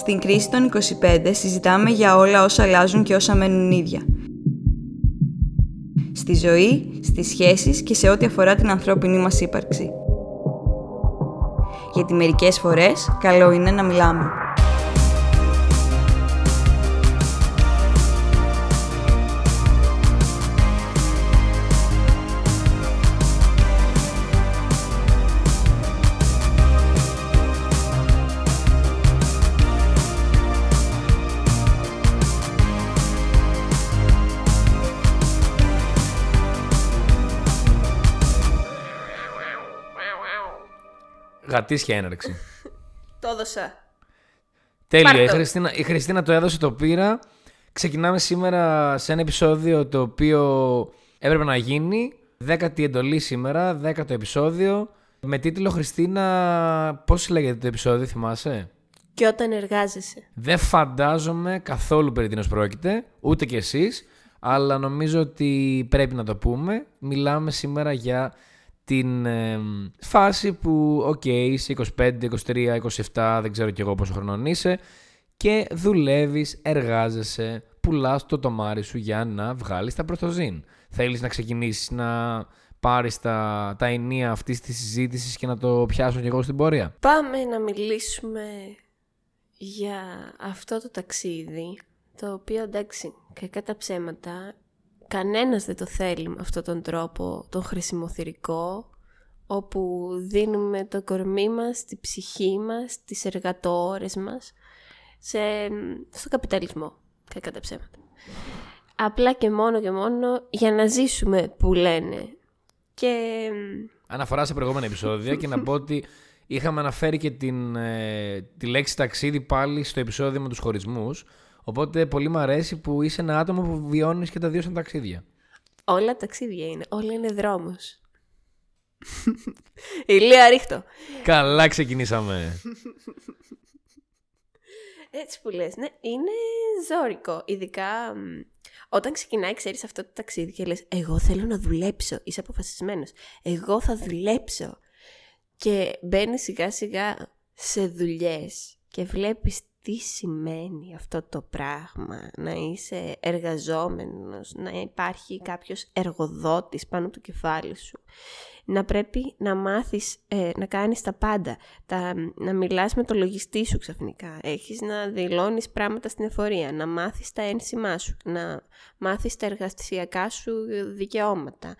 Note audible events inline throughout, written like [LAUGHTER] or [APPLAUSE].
Στην κρίση των 25 συζητάμε για όλα όσα αλλάζουν και όσα μένουν ίδια. Στη ζωή, στις σχέσεις και σε ό,τι αφορά την ανθρώπινη μας ύπαρξη. Γιατί μερικές φορές καλό είναι να μιλάμε. Γατήσια έναρξη. Το έδωσα. Τέλεια. Πάρ' Η το. Χριστίνα, η Χριστίνα το έδωσε, το πήρα. Ξεκινάμε σήμερα σε ένα επεισόδιο το οποίο έπρεπε να γίνει. Δέκατη εντολή σήμερα, δέκατο επεισόδιο. Με τίτλο Χριστίνα, πώς λέγεται το επεισόδιο, θυμάσαι; Και όταν εργάζεσαι. Δεν φαντάζομαι καθόλου περί τίνος πρόκειται, ούτε κι εσείς, αλλά νομίζω ότι πρέπει να το πούμε. Μιλάμε σήμερα για την ε, φάση που, οκ, είσαι 25, 23, 27, δεν ξέρω κι εγώ πόσο χρονών είσαι και δουλεύεις, εργάζεσαι, πουλάς το τομάρι σου για να βγάλεις τα προς το ζην. Θέλεις να ξεκινήσεις να πάρεις τα, τα ηνία αυτής της συζήτησης και να το πιάσω κι εγώ στην πορεία; Πάμε να μιλήσουμε για αυτό το ταξίδι, το οποίο εντάξει, κακά τα ψέματα, κανένας δεν το θέλει με αυτόν τον τρόπο, τον χρησιμοθυρικό, όπου δίνουμε το κορμί μας, τη ψυχή μας, τις εργατόρες μας, σε, στο καπιταλισμό, κακά τα ψέματα. Απλά και μόνο και μόνο για να ζήσουμε που λένε. Και Αναφορά σε προηγούμενα επεισόδια και να πω ότι είχαμε αναφέρει και την, ε, τη λέξη ταξίδι πάλι στο επεισόδιο με τους χωρισμούς. Οπότε πολύ μου αρέσει που είσαι ένα άτομο που βιώνεις και τα δύο σαν ταξίδια. όλα ταξίδια είναι, όλα είναι δρόμος. [LAUGHS] Ηλία ρίχτω. Καλά ξεκινήσαμε. Έτσι που λες, ναι, είναι ζώρικο. Ειδικά μ, όταν ξεκινάει, ξέρεις αυτό το ταξίδι και λες εγώ θέλω να δουλέψω. Είσαι αποφασισμένος. Εγώ θα δουλέψω. Και μπαίνεις σιγά σιγά σε δουλειές και βλέπεις τι σημαίνει αυτό το πράγμα. Να είσαι εργαζόμενος, να υπάρχει κάποιος εργοδότης πάνω του κεφάλι σου. Να πρέπει να μάθεις ε, να κάνεις τα πάντα. Τα, να μιλάς με το λογιστή σου ξαφνικά. Έχεις να δηλώνεις πράγματα στην εφορία. Να μάθεις τα ένσημά σου. Να μάθεις τα εργαστησιακά σου δικαιώματα.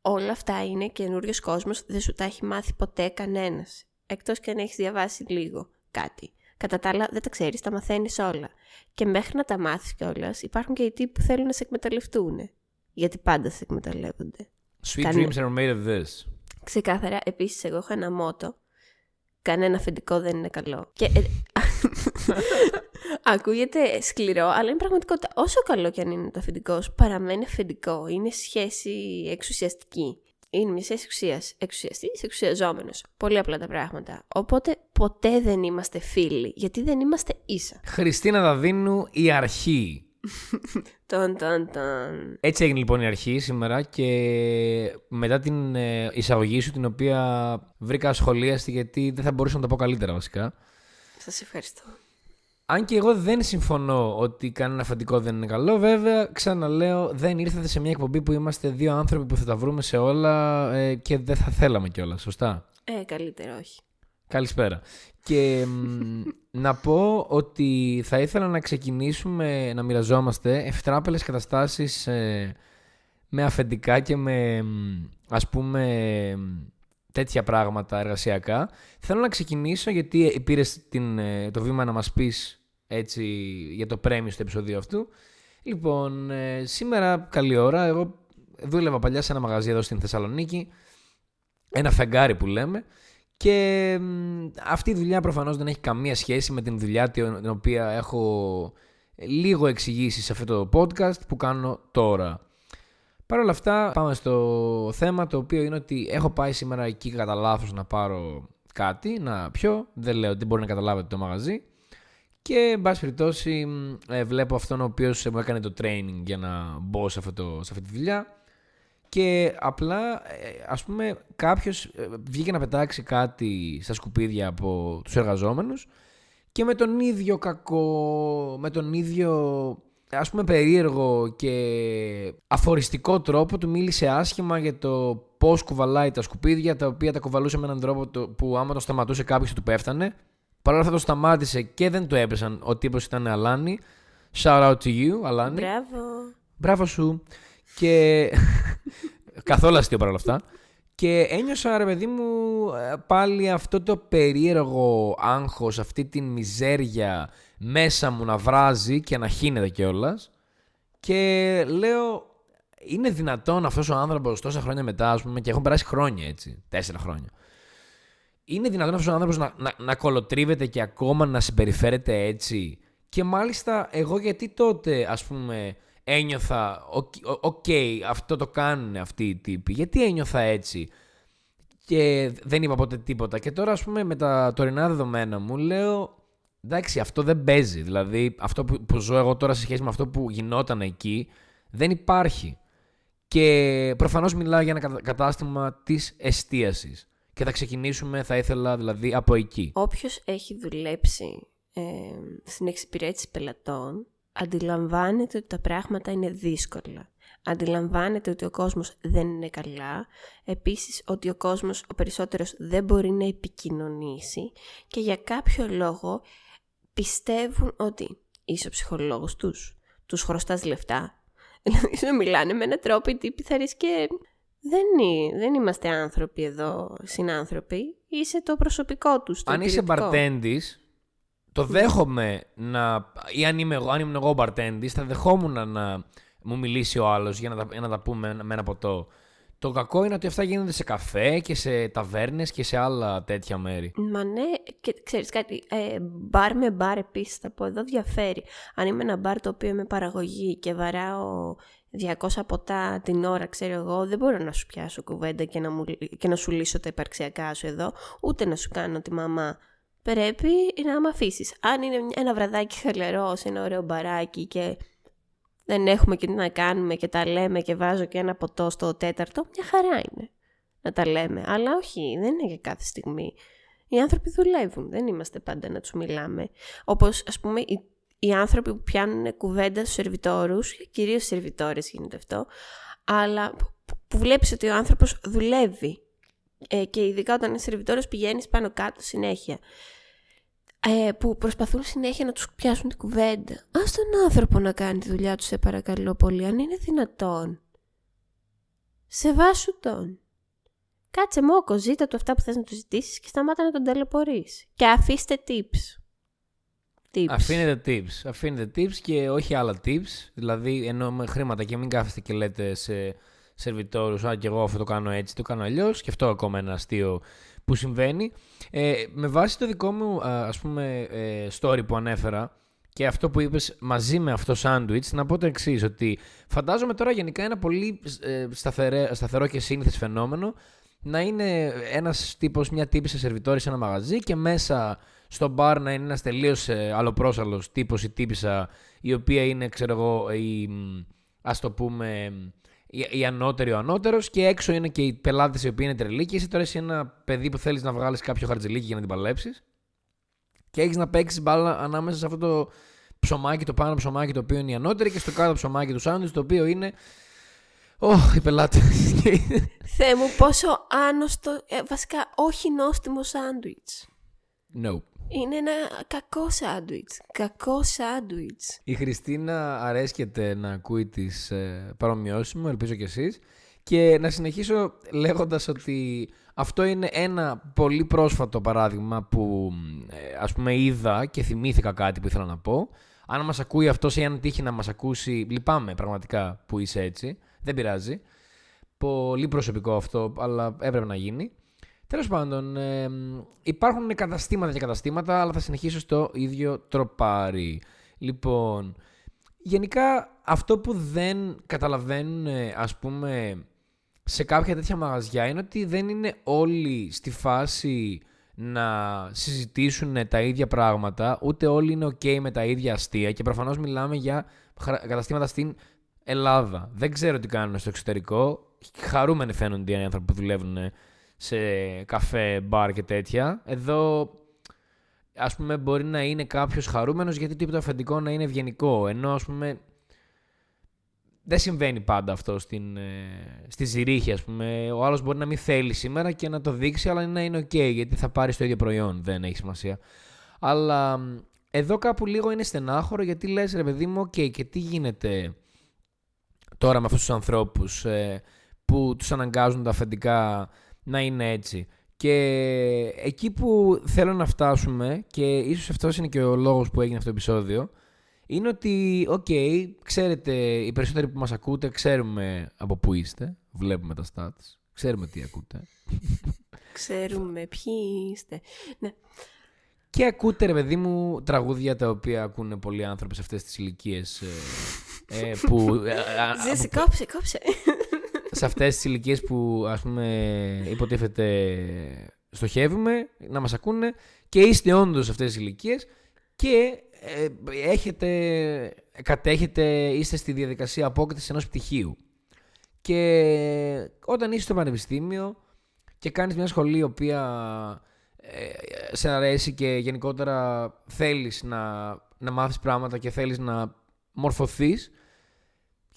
Όλα αυτά είναι καινούριος κόσμος. Δεν σου τα έχει μάθει ποτέ κανένας. Εκτός και αν έχεις διαβάσει λίγο κάτι. Κατά τα άλλα δεν τα ξέρεις, τα μαθαίνεις όλα. Και μέχρι να τα μάθεις κιόλας, υπάρχουν και οι τύποι που θέλουν να σε εκμεταλλευτούν. Γιατί πάντα σε εκμεταλλεύονται. Sweet Κάνε- dreams are made of this. Ξεκάθαρα, επίσης εγώ έχω ένα μότο. Κανένα αφεντικό δεν είναι καλό. Και, ε, [LAUGHS] ακούγεται σκληρό, αλλά είναι πραγματικότητα. Όσο καλό και αν είναι το αφεντικό σου, παραμένει αφεντικό. Είναι σχέση εξουσιαστική. Είναι μια σχέση εξουσία. Εξουσιαστής, εξουσιαζόμενος. Πολύ απλά τα πράγματα. Οπότε ποτέ δεν είμαστε φίλοι, γιατί δεν είμαστε ίσα. Χριστίνα Δαδίνου, η αρχή. [LAUGHS] Τον, τον, τον. Έτσι έγινε λοιπόν η αρχή σήμερα και μετά την ε, εισαγωγή σου την οποία βρήκα ασχολίαστη γιατί δεν θα μπορούσα να το πω καλύτερα βασικά. Σας ευχαριστώ. Αν και εγώ δεν συμφωνώ ότι κανένα αφεντικό δεν είναι καλό, βέβαια, ξαναλέω, δεν ήρθατε σε μια εκπομπή που είμαστε δύο άνθρωποι που θα τα βρούμε σε όλα ε, και δεν θα θέλαμε κιόλας, σωστά; Ε, καλύτερα όχι. Καλησπέρα. Και μ, [LAUGHS] να πω ότι θα ήθελα να ξεκινήσουμε να μοιραζόμαστε ευτράπελες καταστάσεις ε, με αφεντικά και με μ, ας πούμε μ, τέτοια πράγματα εργασιακά. Θέλω να ξεκινήσω γιατί πήρες το βήμα να μας πεις έτσι για το πρέμιο στο επεισόδιο αυτού. Λοιπόν, ε, σήμερα καλή ώρα. Εγώ δούλευα παλιά σε ένα μαγαζί εδώ στην Θεσσαλονίκη. Ένα φεγγάρι που λέμε. Και μ, αυτή η δουλειά προφανώς δεν έχει καμία σχέση με την δουλειά την την οποία έχω λίγο εξηγήσει σε αυτό το podcast που κάνω τώρα. Παρ' όλα αυτά πάμε στο θέμα το οποίο είναι ότι έχω πάει σήμερα εκεί κατά λάθος να πάρω κάτι, να πιω, δεν λέω ότι δεν μπορεί να καταλάβετε το μαγαζί. Και εν πάση περιπτώσει μ, ε, βλέπω αυτόν ο οποίος μου έκανε το training για να μπω σε, αυτό το, σε αυτή τη δουλειά. Και απλά, ε, ας πούμε, κάποιος ε, βγήκε να πετάξει κάτι στα σκουπίδια από τους εργαζόμενους και με τον ίδιο κακό, με τον ίδιο ας πούμε περίεργο και αφοριστικό τρόπο του μίλησε άσχημα για το πώς κουβαλάει τα σκουπίδια τα οποία τα κουβαλούσε με έναν τρόπο που άμα το σταματούσε κάποιος του πέφτανε. Παρ' όλα αυτά το σταμάτησε και δεν το έπεσαν. Ο τύπος ήταν Αλάνη. Shout out to you, Αλάνη. Μπράβο. Μπράβο σου. Και [LAUGHS] καθόλου αστείο παρόλα αυτά. Και ένιωσα, ρε παιδί μου, ε, πάλι αυτό το περίεργο άγχος, αυτή την μιζέρια μέσα μου να βράζει και να χύνεται κιόλας. Και λέω, είναι δυνατόν αυτός ο άνθρωπος τόσα χρόνια μετά, ας πούμε, και έχουν περάσει χρόνια έτσι, τέσσερα χρόνια. Είναι δυνατόν αυτός ο άνθρωπος να, να, να κολοτρίβεται και ακόμα να συμπεριφέρεται έτσι; Και μάλιστα εγώ γιατί τότε, ας πούμε, ένιωθα, ok, okay, αυτό το κάνουν αυτοί οι τύποι. Γιατί ένιωθα έτσι; Και δεν είπα ποτέ τίποτα. Και τώρα, ας πούμε, με τα τωρινά δεδομένα μου, λέω, εντάξει, αυτό δεν παίζει. Δηλαδή, αυτό που, που ζω εγώ τώρα σε σχέση με αυτό που γινόταν εκεί, δεν υπάρχει. Και προφανώς μιλάω για ένα κατάστημα της εστίασης. Και θα ξεκινήσουμε, θα ήθελα, δηλαδή, από εκεί. Όποιος έχει δουλέψει ε, στην εξυπηρέτηση πελατών, αντιλαμβάνεται ότι τα πράγματα είναι δύσκολα. Αντιλαμβάνεται ότι ο κόσμος δεν είναι καλά, επίσης ότι ο κόσμος ο περισσότερος δεν μπορεί να επικοινωνήσει και για κάποιο λόγο πιστεύουν ότι είσαι ο ψυχολόγος τους, τους χρωστάς λεφτά. Δηλαδή σου μιλάνε με έναν τρόπο οι τύποι θα και δεν, δεν είμαστε άνθρωποι εδώ, συνάνθρωποι, είσαι το προσωπικό τους. Αν είσαι μπαρτέντης, το δέχομαι να. ή αν, είμαι εγώ, αν ήμουν εγώ μπαρτέντης, θα δεχόμουν να μου μιλήσει ο άλλος για να τα, να τα πούμε με ένα ποτό. Το κακό είναι ότι αυτά γίνονται σε καφέ και σε ταβέρνες και σε άλλα τέτοια μέρη. Μα ναι, και ξέρεις κάτι, ε, μπαρ με μπαρ επίσης θα πω, εδώ διαφέρει. Αν είμαι ένα μπαρ το οποίο είμαι παραγωγή και βαράω 200 ποτά την ώρα, ξέρω εγώ, δεν μπορώ να σου πιάσω κουβέντα και να, μου, και να σου λύσω τα υπαρξιακά σου εδώ, ούτε να σου κάνω τη μαμά πρέπει να με αφήσεις. Αν είναι ένα βραδάκι χαλαρό σε ένα ωραίο μπαράκι και δεν έχουμε και τι να κάνουμε και τα λέμε και βάζω και ένα ποτό στο τέταρτο, μια χαρά είναι να τα λέμε. Αλλά όχι, δεν είναι για κάθε στιγμή. Οι άνθρωποι δουλεύουν, δεν είμαστε πάντα να τους μιλάμε. Όπως ας πούμε οι, οι άνθρωποι που πιάνουν κουβέντα στους σερβιτόρους, κυρίως στις σερβιτόρες γίνεται αυτό, αλλά που, που βλέπεις ότι ο άνθρωπος δουλεύει. Ε, και ειδικά όταν είναι σερβιτόρος πηγαίνεις πάνω κάτω συνέχεια ε, που προσπαθούν συνέχεια να τους πιάσουν την κουβέντα. Ας τον άνθρωπο να κάνει τη δουλειά του σε παρακαλώ πολύ, αν είναι δυνατόν. Σεβάσου τον. Κάτσε μόκο, ζήτα του αυτά που θες να του ζητήσεις και σταμάτα να τον ταλαιπωρείς. Και αφήστε tips. tips. Αφήνετε tips. Αφήνετε tips και όχι άλλα tips. Δηλαδή ενώ με χρήματα και μην κάθεστε και λέτε σε σερβιτόρους «Α, και εγώ αυτό το κάνω έτσι, το κάνω αλλιώς. Και αυτό ακόμα ένα αστείο που συμβαίνει. Ε, με βάση το δικό μου ας πούμε ε, story που ανέφερα και αυτό που είπες μαζί με αυτό σάντουιτς, να πω το εξής ότι φαντάζομαι τώρα γενικά ένα πολύ ε, σταθερό και σύνηθες φαινόμενο να είναι ένας τύπος, μια τύπη σε σερβιτόρη σε ένα μαγαζί και μέσα στο μπαρ να είναι ένας τελείως ε, αλλοπρόσαλος τύπος ή τύπησα η οποία είναι, ξέρω εγώ, η, ας το πούμε, η, ανώτερη ο ανώτερος και έξω είναι και οι πελάτες οι οποίοι είναι τρελοί. Και είσαι τώρα εσύ ένα παιδί που θέλεις να βγάλεις κάποιο χαρτζηλίκι για να την παλέψεις. Και έχεις να παίξεις μπάλα ανάμεσα σε αυτό το ψωμάκι, το πάνω ψωμάκι το οποίο είναι η ανώτερη και στο κάτω ψωμάκι του σάντουιτς το οποίο είναι. Oh, οι πελάτες. Θεέ μου, πόσο άνοστο. Ε, βασικά, όχι νόστιμο σάντουιτς. No. Είναι ένα κακό σάντουιτς. Κακό σάντουιτς. Η Χριστίνα αρέσκεται να ακούει τις ε, παρομοιώσεις μου, ελπίζω κι εσείς. Και να συνεχίσω λέγοντας ότι αυτό είναι ένα πολύ πρόσφατο παράδειγμα που ε, ας πούμε είδα και θυμήθηκα κάτι που ήθελα να πω. Αν μας ακούει αυτός ή αν τύχει να μας ακούσει, λυπάμαι πραγματικά που είσαι έτσι. Δεν πειράζει. Πολύ προσωπικό αυτό, αλλά έπρεπε να γίνει. Τέλος πάντων, ε, υπάρχουν καταστήματα και καταστήματα, αλλά θα συνεχίσω στο ίδιο τροπάρι. Λοιπόν, γενικά αυτό που δεν καταλαβαίνουν, ας πούμε, σε κάποια τέτοια μαγαζιά είναι ότι δεν είναι όλοι στη φάση να συζητήσουν τα ίδια πράγματα, ούτε όλοι είναι ok με τα ίδια αστεία και προφανώς μιλάμε για καταστήματα στην Ελλάδα. Δεν ξέρω τι κάνουν στο εξωτερικό. Χαρούμενοι φαίνονται οι άνθρωποι που δουλεύουν σε καφέ, μπαρ και τέτοια. Εδώ ας πούμε μπορεί να είναι κάποιος χαρούμενος γιατί το αφεντικό να είναι ευγενικό. Ενώ ας πούμε δεν συμβαίνει πάντα αυτό στην, ε, στη ζυρίχη, ας πούμε. Ο άλλος μπορεί να μην θέλει σήμερα και να το δείξει, αλλά να είναι ok, γιατί θα πάρει το ίδιο προϊόν. Δεν έχει σημασία. Αλλά εδώ κάπου λίγο είναι στενάχωρο, γιατί λες, ρε παιδί μου, ok, και τι γίνεται τώρα με αυτούς τους ανθρώπους ε, που τους αναγκάζουν τα αφεντικά να είναι έτσι. Και εκεί που θέλω να φτάσουμε, και ίσως αυτός είναι και ο λόγος που έγινε αυτό το επεισόδιο, είναι ότι, ok, okay, ξέρετε, οι περισσότεροι που μας ακούτε ξέρουμε από πού είστε, βλέπουμε τα stats, ξέρουμε τι ακούτε. Ξέρουμε ποιοι είστε. Ναι. Και ακούτε, ρε παιδί μου, τραγούδια τα οποία ακούνε πολλοί άνθρωποι σε αυτές τις ηλικίες. Ε, ε, που... Ε, Ζήση, κόψε, κόψε. Σε αυτές τις ηλικίες που, ας πούμε, υποτίθεται στοχεύουμε να μας ακούνε και είστε όντως σε αυτές τις ηλικίες και ε, έχετε, κατέχετε, είστε στη διαδικασία απόκτησης ενός πτυχίου. Και όταν είσαι στο πανεπιστήμιο και κάνεις μια σχολή η οποία ε, σε αρέσει και γενικότερα θέλεις να, να μάθεις πράγματα και θέλεις να μορφωθείς,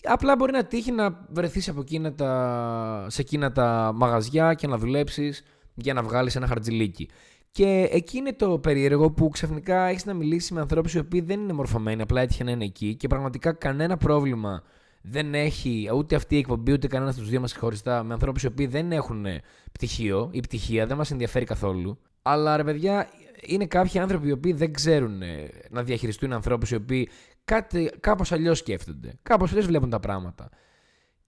απλά μπορεί να τύχει να βρεθείς από εκείνα τα, σε εκείνα τα μαγαζιά και να δουλέψεις για να βγάλεις ένα χαρτζιλίκι. Και εκεί είναι το περίεργο που ξαφνικά έχεις να μιλήσεις με ανθρώπους οι οποίοι δεν είναι μορφωμένοι, απλά έτυχε να είναι εκεί και πραγματικά κανένα πρόβλημα δεν έχει ούτε αυτή η εκπομπή ούτε κανένας από τους δύο μας χωριστά με ανθρώπους οι οποίοι δεν έχουν πτυχίο ή πτυχία, δεν μας ενδιαφέρει καθόλου. Αλλά ρε παιδιά, είναι κάποιοι άνθρωποι οι οποίοι δεν ξέρουν να διαχειριστούν ανθρώπους οι οποίοι κάπως αλλιώς σκέφτονται. Κάπως αλλιώς βλέπουν τα πράγματα.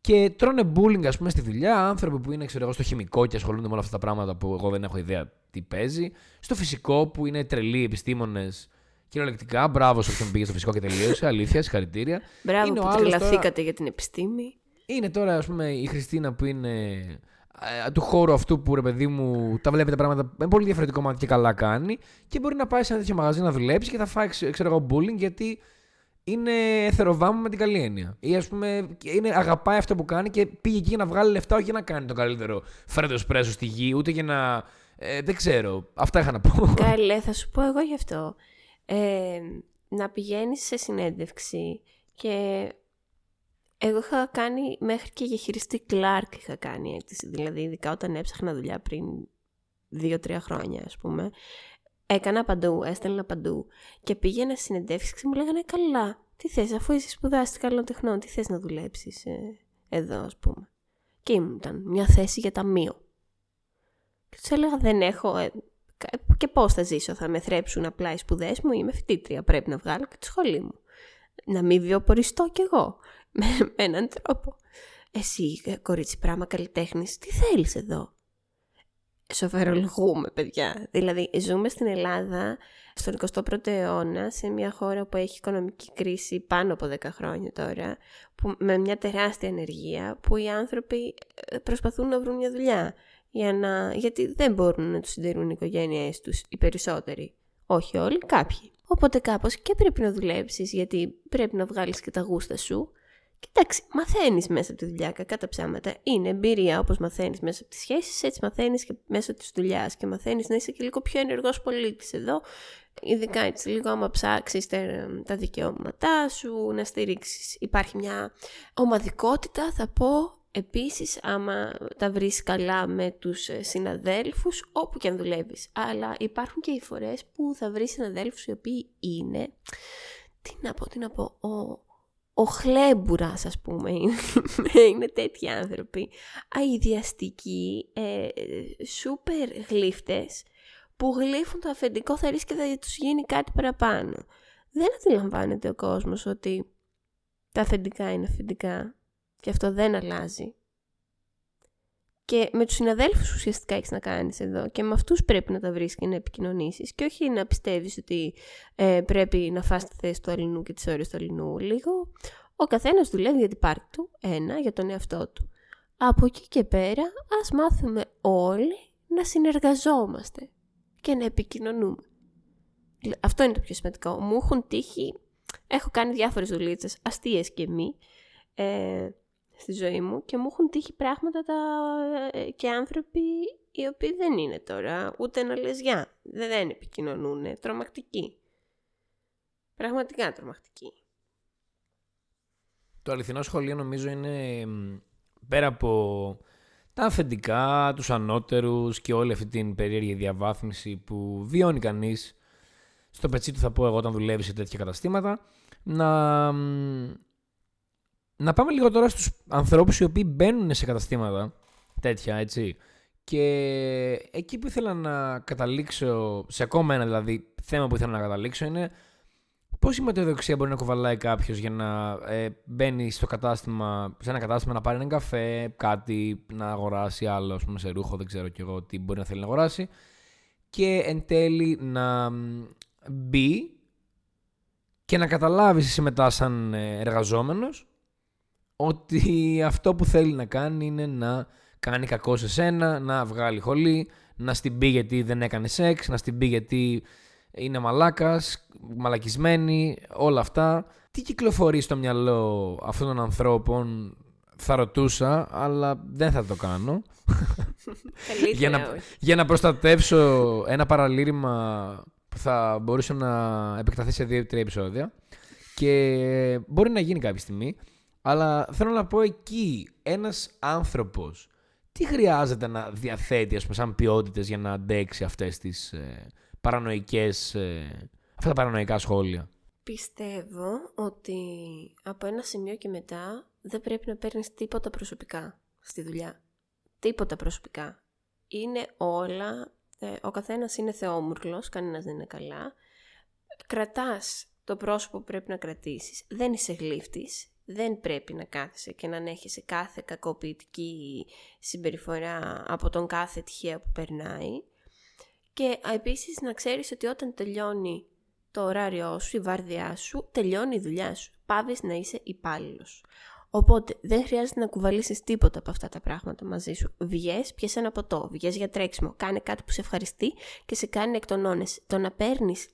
Και τρώνε bullying, ας πούμε, στη δουλειά. Άνθρωποι που είναι, ξέρω εγώ, στο χημικό και ασχολούνται με όλα αυτά τα πράγματα που εγώ δεν έχω ιδέα τι παίζει. Στο φυσικό που είναι τρελοί επιστήμονες. Κυριολεκτικά, μπράβο σε όποιον πήγε στο φυσικό και τελείωσε. Αλήθεια, συγχαρητήρια. Μπράβο είναι που τρελαθήκατε τώρα... για την επιστήμη. Είναι τώρα, ας πούμε, η Χριστίνα που είναι ε, του χώρου αυτού που ρε παιδί μου τα βλέπετε πράγματα με πολύ διαφορετικό μάτι και καλά κάνει και μπορεί να πάει σε ένα τέτοιο μαγαζί να δουλέψει και θα φάει ξέρω εγώ bullying γιατί είναι θεροβάμου με την καλή έννοια. Ή ας πούμε, είναι, αγαπάει αυτό που κάνει και πήγε εκεί για να βγάλει λεφτά, όχι για να κάνει το καλύτερο φρέντος πρέσο στη γη, ούτε για να. Ε, δεν ξέρω. Αυτά είχα να πω. Καλέ, θα σου πω εγώ γι' αυτό. Ε, να πηγαίνεις σε συνέντευξη και εγώ είχα κάνει μέχρι και για χειριστή Κλάρκ είχα κάνει αίτηση. Δηλαδή, ειδικά όταν έψαχνα δουλειά πριν δύο-τρία χρόνια, ας πούμε. Έκανα παντού, έστελνα παντού και πήγαινα σε συνεντεύξεις και μου λέγανε καλά, τι θες αφού είσαι σπουδάστης καλών τεχνών, τι θες να δουλέψεις ε, εδώ ας πούμε. Και ήταν μια θέση για ταμείο. Και τους έλεγα δεν έχω, ε, και πώς θα ζήσω, θα με θρέψουν απλά οι σπουδές μου, είμαι φοιτήτρια, πρέπει να βγάλω και τη σχολή μου. Να μην βιοποριστώ κι εγώ, με, [LAUGHS] με έναν τρόπο. Εσύ, ε, κορίτσι πράγμα καλλιτέχνης, τι θέλεις εδώ σοφερολογούμε, παιδιά. Δηλαδή, ζούμε στην Ελλάδα στον 21ο αιώνα, σε μια χώρα που έχει οικονομική κρίση πάνω από 10 χρόνια τώρα, που, με μια τεράστια ενεργεία, που οι άνθρωποι ε, προσπαθούν να βρουν μια δουλειά. Για να, γιατί δεν μπορούν να τους συντηρούν οι οικογένειές τους οι περισσότεροι. Όχι όλοι, κάποιοι. Οπότε κάπως και πρέπει να δουλέψεις γιατί πρέπει να βγάλεις και τα γούστα σου Κοιτάξτε, μαθαίνεις μέσα από τη δουλειά, κακά τα ψάματα. Είναι εμπειρία όπως μαθαίνεις μέσα από τις σχέσεις, έτσι μαθαίνεις και μέσω τη δουλειάς και μαθαίνεις να είσαι και λίγο πιο ενεργός πολίτης εδώ. Ειδικά έτσι, λίγο άμα ψάξεις τα δικαιώματά σου, να στηρίξεις. Υπάρχει μια ομαδικότητα, θα πω, Επίσης, άμα τα βρεις καλά με τους ε, συναδέλφους, όπου και αν δουλεύεις. Αλλά υπάρχουν και οι φορές που θα βρεις συναδέλφους οι οποίοι είναι, τι να πω, τι να πω, ο, ο χλέμπουρας ας πούμε [LAUGHS] είναι, τέτοιοι άνθρωποι αειδιαστικοί, ε, σούπερ γλύφτες που γλύφουν το αφεντικό θα και θα τους γίνει κάτι παραπάνω. Δεν αντιλαμβάνεται ο κόσμος ότι τα αφεντικά είναι αφεντικά και αυτό δεν αλλάζει. Και με τους συναδέλφους ουσιαστικά έχεις να κάνεις εδώ και με αυτούς πρέπει να τα βρεις και να επικοινωνήσεις και όχι να πιστεύεις ότι ε, πρέπει να φας τη θέση του αλληνού και τις ώρες του αλληνού λίγο. Ο καθένας δουλεύει για την πάρτη του, ένα για τον εαυτό του. Από εκεί και πέρα ας μάθουμε όλοι να συνεργαζόμαστε και να επικοινωνούμε. Αυτό είναι το πιο σημαντικό. Μου έχουν τύχει, έχω κάνει διάφορες δουλίτσες, αστείες και μη, ε, στη ζωή μου και μου έχουν τύχει πράγματα τα... ε, και άνθρωποι οι οποίοι δεν είναι τώρα ούτε να λες γεια, δεν, δεν επικοινωνούν, τρομακτικοί. Πραγματικά τρομακτικοί. Το αληθινό σχολείο νομίζω είναι μ, πέρα από τα αφεντικά, τους ανώτερους και όλη αυτή την περίεργη διαβάθμιση που βιώνει κανείς στο πετσί του θα πω εγώ όταν δουλεύει σε τέτοια καταστήματα να, μ, να πάμε λίγο τώρα στους ανθρώπους οι οποίοι μπαίνουν σε καταστήματα τέτοια έτσι και εκεί που ήθελα να καταλήξω σε ακόμα ένα δηλαδή θέμα που ήθελα να καταλήξω είναι Πόση μεταδοξία μπορεί να κουβαλάει κάποιος για να ε, μπαίνει στο κατάστημα, σε ένα κατάστημα να πάρει έναν καφέ, κάτι να αγοράσει άλλο, ας πούμε, σε ρούχο, δεν ξέρω κι εγώ τι μπορεί να θέλει να αγοράσει. Και εν τέλει να μ, μπει και να καταλάβει εσύ μετά σαν ε, εργαζόμενος ότι αυτό που θέλει να κάνει είναι να κάνει κακό σε σένα, να βγάλει χολή, να στην πει γιατί δεν έκανε σεξ, να στην πει γιατί είναι μαλάκας, μαλακισμένη, όλα αυτά. Τι κυκλοφορεί στο μυαλό αυτών των ανθρώπων; Θα ρωτούσα, αλλά δεν θα το κάνω. Καλύτερα για, να, όχι. για να προστατεύσω ένα παραλήρημα που θα μπορούσε να επεκταθεί σε δύο-τρία επεισόδια. Και μπορεί να γίνει κάποια στιγμή. Αλλά θέλω να πω εκεί ένας άνθρωπος τι χρειάζεται να διαθέτει ας πούμε, σαν ποιότητες για να αντέξει αυτές τις ε, παρανοϊκές, ε, αυτά τα παρανοϊκά σχόλια; Πιστεύω ότι από ένα σημείο και μετά δεν πρέπει να παίρνεις τίποτα προσωπικά στη δουλειά. Τίποτα προσωπικά. Είναι όλα, ε, ο καθένας είναι θεόμουρλος, κανένας δεν είναι καλά. Κρατάς το πρόσωπο που πρέπει να κρατήσεις. Δεν είσαι γλύφτης. Δεν πρέπει να κάθεσαι και να ανέχεσαι κάθε κακοποιητική συμπεριφορά από τον κάθε τυχαία που περνάει. Και α, επίσης να ξέρεις ότι όταν τελειώνει το ωράριό σου, η βάρδιά σου, τελειώνει η δουλειά σου. Πάβεις να είσαι υπάλληλος. Οπότε δεν χρειάζεται να κουβαλήσεις τίποτα από αυτά τα πράγματα μαζί σου. Βγες, πιες ένα ποτό, βγες για τρέξιμο, κάνε κάτι που σε ευχαριστεί και σε κάνει να εκτονώνεσαι. Το να παίρνεις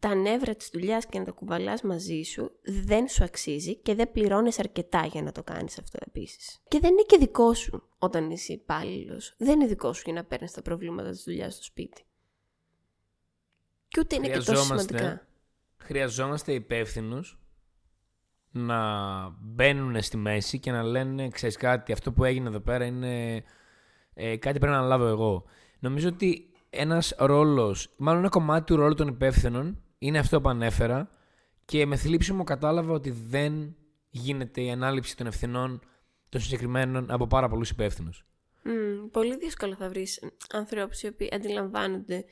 τα νεύρα της δουλειάς και να τα κουβαλάς μαζί σου δεν σου αξίζει και δεν πληρώνεις αρκετά για να το κάνεις αυτό επίσης. Και δεν είναι και δικό σου όταν είσαι υπάλληλος. Δεν είναι δικό σου για να παίρνεις τα προβλήματα της δουλειάς στο σπίτι. Και ούτε είναι και τόσο σημαντικά. χρειαζόμαστε υπεύθυνους να μπαίνουν στη μέση και να λένε, ξέρεις κάτι, αυτό που έγινε εδώ πέρα είναι ε, κάτι πρέπει να αναλάβω εγώ. Νομίζω ότι ένας ρόλος, μάλλον ένα κομμάτι του ρόλου των υπεύθυνων είναι αυτό που ανέφερα και με θλίψη μου κατάλαβα ότι δεν γίνεται η ανάληψη των ευθυνών των συγκεκριμένων από πάρα πολλούς υπεύθυνους. Μμμ, πολύ δύσκολο θα βρεις ανθρώπους οι οποίοι αντιλαμβάνονται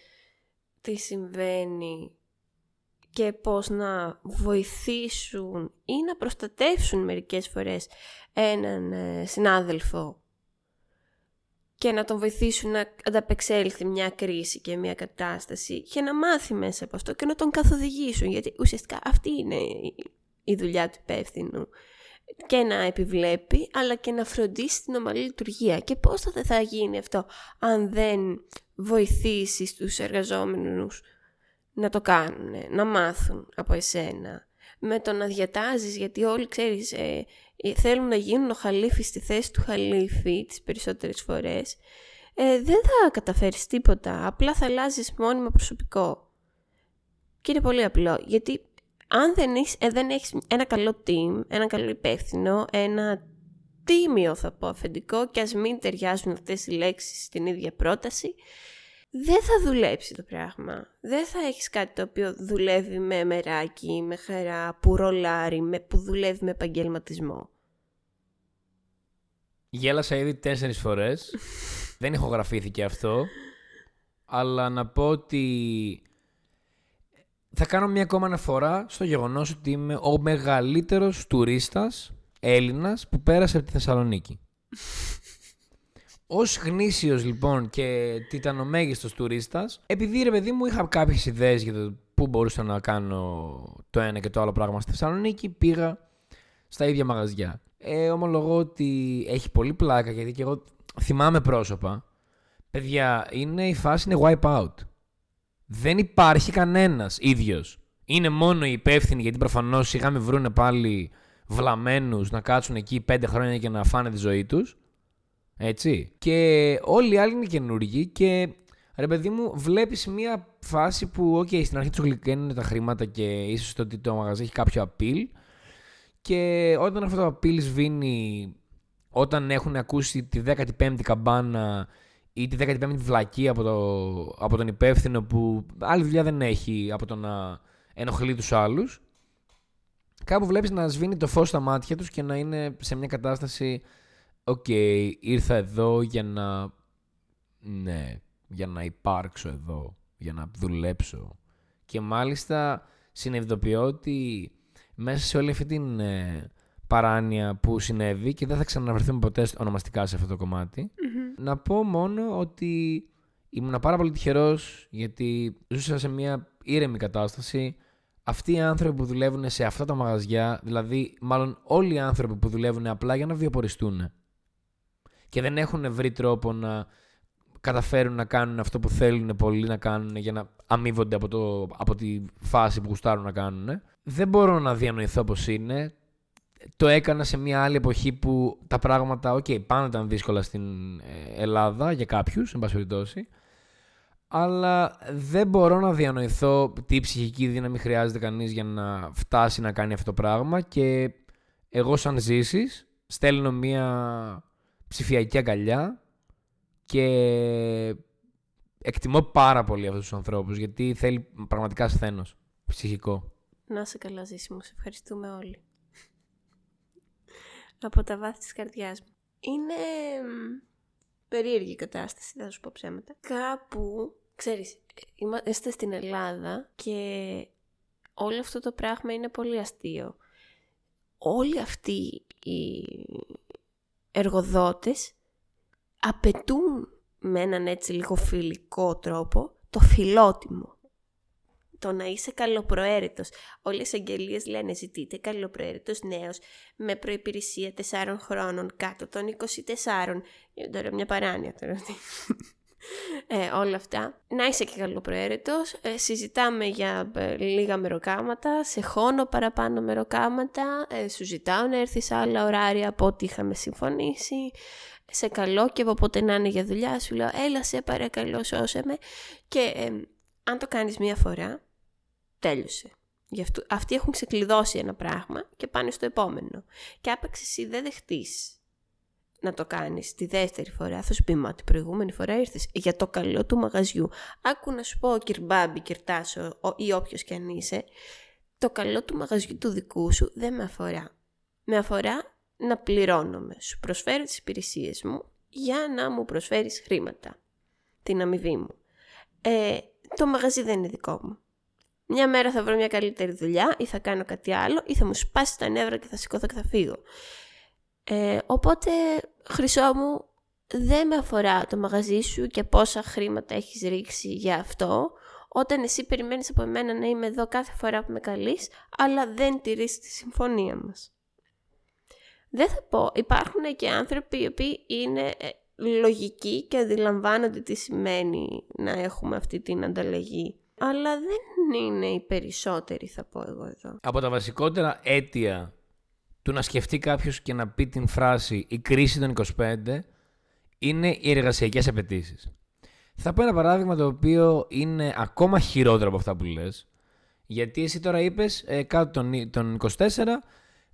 τι συμβαίνει και πώς να βοηθήσουν ή να προστατεύσουν μερικές φορές έναν ε, συνάδελφο και να τον βοηθήσουν να ανταπεξέλθει μια κρίση και μια κατάσταση και να μάθει μέσα από αυτό και να τον καθοδηγήσουν γιατί ουσιαστικά αυτή είναι η- η δουλειά του υπεύθυνου. Και να επιβλέπει αλλά και να φροντίσει την ομαλή λειτουργία. Και πώς θα, θα γίνει αυτό αν δεν βοηθήσεις τους εργαζόμενους να το κάνουν, να μάθουν από εσένα. Με το να διατάζεις γιατί όλοι ξέρεις ε, ε, θέλουν να γίνουν ο χαλίφης στη θέση του χαλίφη τις περισσότερες φορές ε, δεν θα καταφέρεις τίποτα απλά θα αλλάζεις μόνιμα προσωπικό. Και είναι πολύ απλό γιατί αν δεν έχεις, ε, δεν έχεις ένα καλό team, ένα καλό υπεύθυνο, ένα τίμιο θα πω αφεντικό και ας μην ταιριάζουν αυτές οι λέξεις στην ίδια πρόταση, δεν θα δουλέψει το πράγμα. Δεν θα έχεις κάτι το οποίο δουλεύει με μεράκι, με χαρά, που ρολάρει, με, που δουλεύει με επαγγελματισμό. Γέλασα ήδη τέσσερις φορές. [LAUGHS] Δεν ηχογραφήθηκε αυτό. Αλλά να πω ότι θα κάνω μια ακόμα αναφορά στο γεγονός ότι είμαι ο μεγαλύτερος τουρίστας Έλληνας που πέρασε από τη Θεσσαλονίκη. [LAUGHS] Ως γνήσιος λοιπόν και τιτανομέγιστος τουρίστας, επειδή ρε παιδί μου είχα κάποιες ιδέες για το πού μπορούσα να κάνω το ένα και το άλλο πράγμα στη Θεσσαλονίκη, πήγα στα ίδια μαγαζιά. Ε, ομολογώ ότι έχει πολύ πλάκα γιατί και εγώ θυμάμαι πρόσωπα. Παιδιά, είναι η φάση είναι wipe out. Δεν υπάρχει κανένας ίδιος. Είναι μόνο οι υπεύθυνοι γιατί προφανώς σιγά μη βρούνε πάλι βλαμμένους να κάτσουν εκεί πέντε χρόνια και να φάνε τη ζωή τους. Έτσι. Και όλοι οι άλλοι είναι καινούργοι και ρε παιδί μου, βλέπεις μια φάση που, οκ, στην αρχή τους γλυκαίνουν τα χρήματα και ίσως το ότι το μαγαζί έχει κάποιο appeal και όταν αυτό το appeal σβήνει, όταν έχουν ακούσει τη 15η καμπάνα ή τη 15η βλακεία από, το, από τον υπεύθυνο που άλλη δουλειά δεν έχει από το να ενοχλεί τους άλλους, κάπου βλέπεις να σβήνει το φως στα μάτια τους και να είναι σε μια κατάσταση «OK, ήρθα εδώ για να... ναι, για να υπάρξω εδώ, για να δουλέψω». Και μάλιστα συνειδητοποιώ ότι μέσα σε όλη αυτή την ε, παράνοια που συνέβη και δεν θα ξαναβρεθούμε ποτέ ονομαστικά σε αυτό το κομματι να πω μόνο ότι ήμουν πάρα πολύ τυχερός γιατί ζούσα σε μια ήρεμη κατάσταση αυτοί οι άνθρωποι που δουλεύουν σε αυτά τα μαγαζιά, δηλαδή μάλλον όλοι οι άνθρωποι που δουλεύουν απλά για να βιοποριστούν και δεν έχουν βρει τρόπο να καταφέρουν να κάνουν αυτό που θέλουν πολλοί να κάνουν για να αμείβονται από, το, από τη φάση που γουστάρουν να κάνουν. Δεν μπορώ να διανοηθώ πώς είναι. Το έκανα σε μια άλλη εποχή που τα πράγματα, OK, okay, πάντα ήταν δύσκολα στην ε, Ελλάδα για κάποιους, εν πάση περιπτώσει αλλά δεν μπορώ να διανοηθώ τι ψυχική δύναμη χρειάζεται κανείς για να φτάσει να κάνει αυτό το πράγμα και εγώ σαν ζήσεις στέλνω μία ψηφιακή αγκαλιά και εκτιμώ πάρα πολύ αυτούς τους ανθρώπους γιατί θέλει πραγματικά σθένος ψυχικό. Να σε καλά ζήσει μου, σε ευχαριστούμε όλοι. Από τα βάθη της καρδιάς μου. Είναι περίεργη κατάσταση, θα σου πω ψέματα. Κάπου, ξέρεις, είμαστε στην Ελλάδα και όλο αυτό το πράγμα είναι πολύ αστείο. Όλοι αυτοί οι εργοδότες απαιτούν με έναν έτσι λίγο φιλικό τρόπο το φιλότιμο. Το να είσαι καλοπροαίρετος. Όλες οι αγγελίες λένε ζητείτε καλοπροαίρετος νέος με προϋπηρεσία 4 χρόνων κάτω των 24. Ε, τώρα μια παράνοια τώρα. Ε, όλα αυτά. Να είσαι και καλοπροαίρετος. Ε, συζητάμε για ε, λίγα μεροκάματα, σε χώνο παραπάνω μεροκάματα. Ε, σου ζητάω να έρθεις σε άλλα ωράρια από ό,τι είχαμε συμφωνήσει σε καλό και όποτε να είναι για δουλειά σου λέω έλα σε παρακαλώ σώσε με και αν το κάνεις μία φορά τέλειωσε. Γι αυτό, αυτοί έχουν ξεκλειδώσει ένα πράγμα και πάνε στο επόμενο. Και άπαξ εσύ δεν δεχτείς να το κάνεις τη δεύτερη φορά, θα σου πει μα την προηγούμενη φορά ήρθες για το καλό του μαγαζιού. Άκου να σου πω κυρμπάμπι, κυρτάσο ή όποιος και αν είσαι, το καλό του μαγαζιού του δικού σου δεν με αφορά. Με αφορά να πληρώνομαι. Σου προσφέρω τις υπηρεσίες μου για να μου προσφέρεις χρήματα. Την αμοιβή μου. Ε, το μαγαζί δεν είναι δικό μου. Μια μέρα θα βρω μια καλύτερη δουλειά ή θα κάνω κάτι άλλο ή θα μου σπάσει τα νεύρα και θα σηκώθω και θα φύγω. Ε, οπότε, χρυσό μου, δεν με αφορά το μαγαζί σου και πόσα χρήματα έχεις ρίξει για αυτό, όταν εσύ περιμένεις από μένα να είμαι εδώ κάθε φορά που με καλείς, αλλά δεν τηρείς τη συμφωνία μας. Δεν θα πω, υπάρχουν και άνθρωποι οι οποίοι είναι ε, λογικοί και αντιλαμβάνονται τι σημαίνει να έχουμε αυτή την ανταλλαγή. Αλλά δεν είναι οι περισσότεροι θα πω εγώ εδώ. Από τα βασικότερα αίτια του να σκεφτεί κάποιος και να πει την φράση «Η κρίση των 25» είναι οι εργασιακές απαιτήσεις. Θα πω ένα παράδειγμα το οποίο είναι ακόμα χειρότερο από αυτά που λες. Γιατί εσύ τώρα είπες ε, κάτω των 24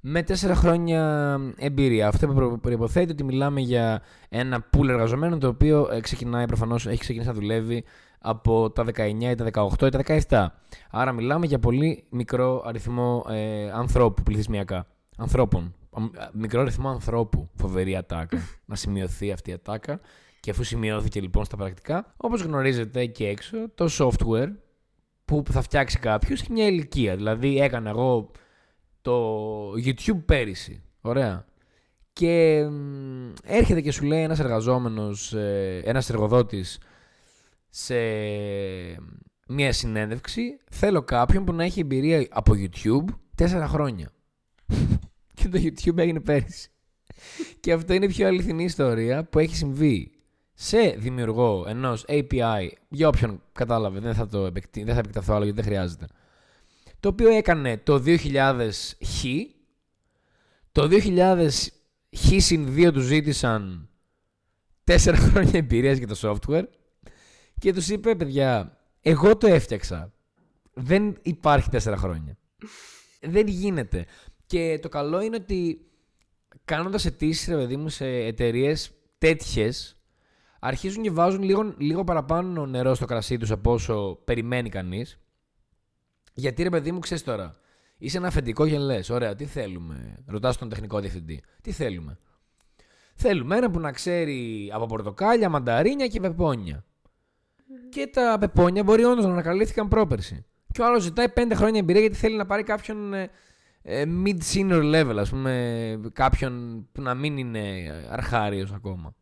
με τέσσερα χρόνια εμπειρία. Αυτό που προποθέτει ότι μιλάμε για ένα πουλ εργαζομένων το οποίο ε, ξεκινάει προφανώς, έχει ξεκινήσει να δουλεύει από τα 19 ή τα 18 ή τα 17. Άρα μιλάμε για πολύ μικρό αριθμό ε, ανθρώπου πληθυσμιακά. Ανθρώπων. Μικρό αριθμό ανθρώπου. Φοβερή ατάκα. [LAUGHS] να σημειωθεί αυτή η ατάκα. Και αφού σημειώθηκε λοιπόν στα πρακτικά, όπως γνωρίζετε εκεί έξω, το software που θα φτιάξει κάποιος έχει μια ηλικία. Δηλαδή έκανα εγώ το YouTube πέρυσι. Ωραία. Και έρχεται και σου λέει ένας εργαζόμενος, ε, ένας εργοδότης σε μια συνέντευξη θέλω κάποιον που να έχει εμπειρία από YouTube τέσσερα χρόνια. Και το YouTube έγινε πέρυσι. και αυτό είναι η πιο αληθινή ιστορία που έχει συμβεί σε δημιουργό ενός API, για όποιον κατάλαβε, δεν θα, το δεν θα επεκταθώ άλλο γιατί δεν χρειάζεται το οποίο έκανε το 2000 χ Το 2000 χ συν 2 του ζήτησαν 4 [LAUGHS] χρόνια εμπειρίας για το software και τους είπε, παιδιά, εγώ το έφτιαξα. Δεν υπάρχει 4 χρόνια. Δεν γίνεται. Και το καλό είναι ότι κάνοντας αιτήσεις, ρε παιδί μου, σε εταιρείες τέτοιες, αρχίζουν και βάζουν λίγο, λίγο παραπάνω νερό στο κρασί τους από όσο περιμένει κανείς. Γιατί ρε παιδί μου, ξέρεις τώρα, είσαι ένα αφεντικό και λες: Ωραία, τι θέλουμε; Ρωτάς τον τεχνικό διευθυντή. Τι θέλουμε; Θέλουμε ένα που να ξέρει από πορτοκάλια, μανταρίνια και πεπόνια. Και τα πεπόνια μπορεί όντως να ανακαλύφθηκαν πρόπερση. Και ο άλλος ζητάει 5 χρόνια εμπειρία γιατί θέλει να πάρει κάποιον ε, ε, mid-senior level, ας πούμε, κάποιον που να μην είναι αρχάριος ακόμα.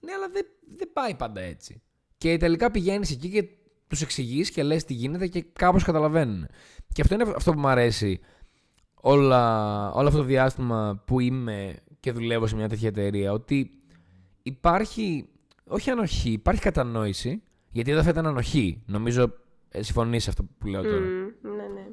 Ναι, αλλά δεν, δεν πάει πάντα έτσι. Και τελικά πηγαίνεις εκεί και τους εξηγείς και λες τι γίνεται και κάπως καταλαβαίνουν. Και αυτό είναι αυτό που μου αρέσει όλα, όλο αυτό το διάστημα που είμαι και δουλεύω σε μια τέτοια εταιρεία. Ότι υπάρχει, όχι ανοχή, υπάρχει κατανόηση. Γιατί εδώ θα ήταν ανοχή. Νομίζω ε, συμφωνείς σε αυτό που λέω τώρα. ναι, ναι.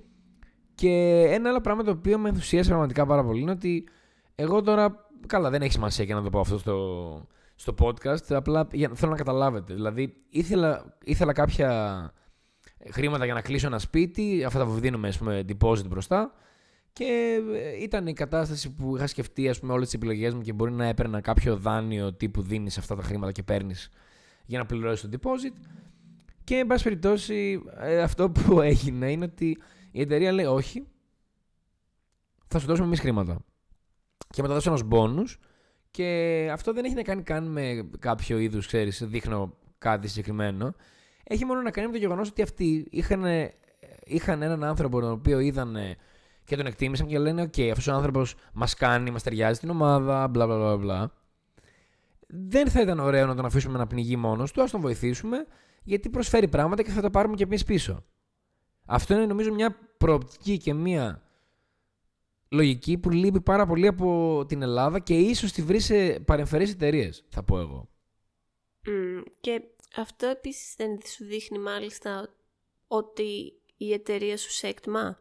Και ένα άλλο πράγμα το οποίο με ενθουσίασε πραγματικά πάρα πολύ είναι ότι εγώ τώρα. Καλά, δεν έχει σημασία και να το πω αυτό στο, στο podcast. Απλά για, θέλω να καταλάβετε. Δηλαδή, ήθελα, ήθελα κάποια χρήματα για να κλείσω ένα σπίτι. Αυτά τα δίνουμε, ας πούμε, deposit μπροστά. Και ε, ήταν η κατάσταση που είχα σκεφτεί, ας πούμε, όλες τις επιλογές μου και μπορεί να έπαιρνα κάποιο δάνειο τύπου δίνεις αυτά τα χρήματα και παίρνεις για να πληρώσεις το deposit. Και, εν πάση περιπτώσει, ε, αυτό που έγινε είναι ότι η εταιρεία λέει όχι, θα σου δώσουμε εμείς χρήματα. Και μετά δώσω ένας μπόνους. Και αυτό δεν έχει να κάνει καν με κάποιο είδους, ξέρεις, δείχνω κάτι συγκεκριμένο. Έχει μόνο να κάνει με το γεγονός ότι αυτοί είχαν, είχαν έναν άνθρωπο τον οποίο είδαν και τον εκτίμησαν και λένε: OK, αυτός ο άνθρωπος μας κάνει, μας ταιριάζει στην ομάδα, μπλα μπλα μπλα. Δεν θα ήταν ωραίο να τον αφήσουμε να πνιγεί μόνος του, ας τον βοηθήσουμε, γιατί προσφέρει πράγματα και θα τα πάρουμε και εμείς πίσω. Αυτό είναι νομίζω μια προοπτική και μια λογική που λείπει πάρα πολύ από την Ελλάδα και ίσως τη βρει σε παρεμφερείς εταιρείες, θα πω εγώ. και αυτό επίσης δεν σου δείχνει μάλιστα ότι η εταιρεία σου σε εκτιμά;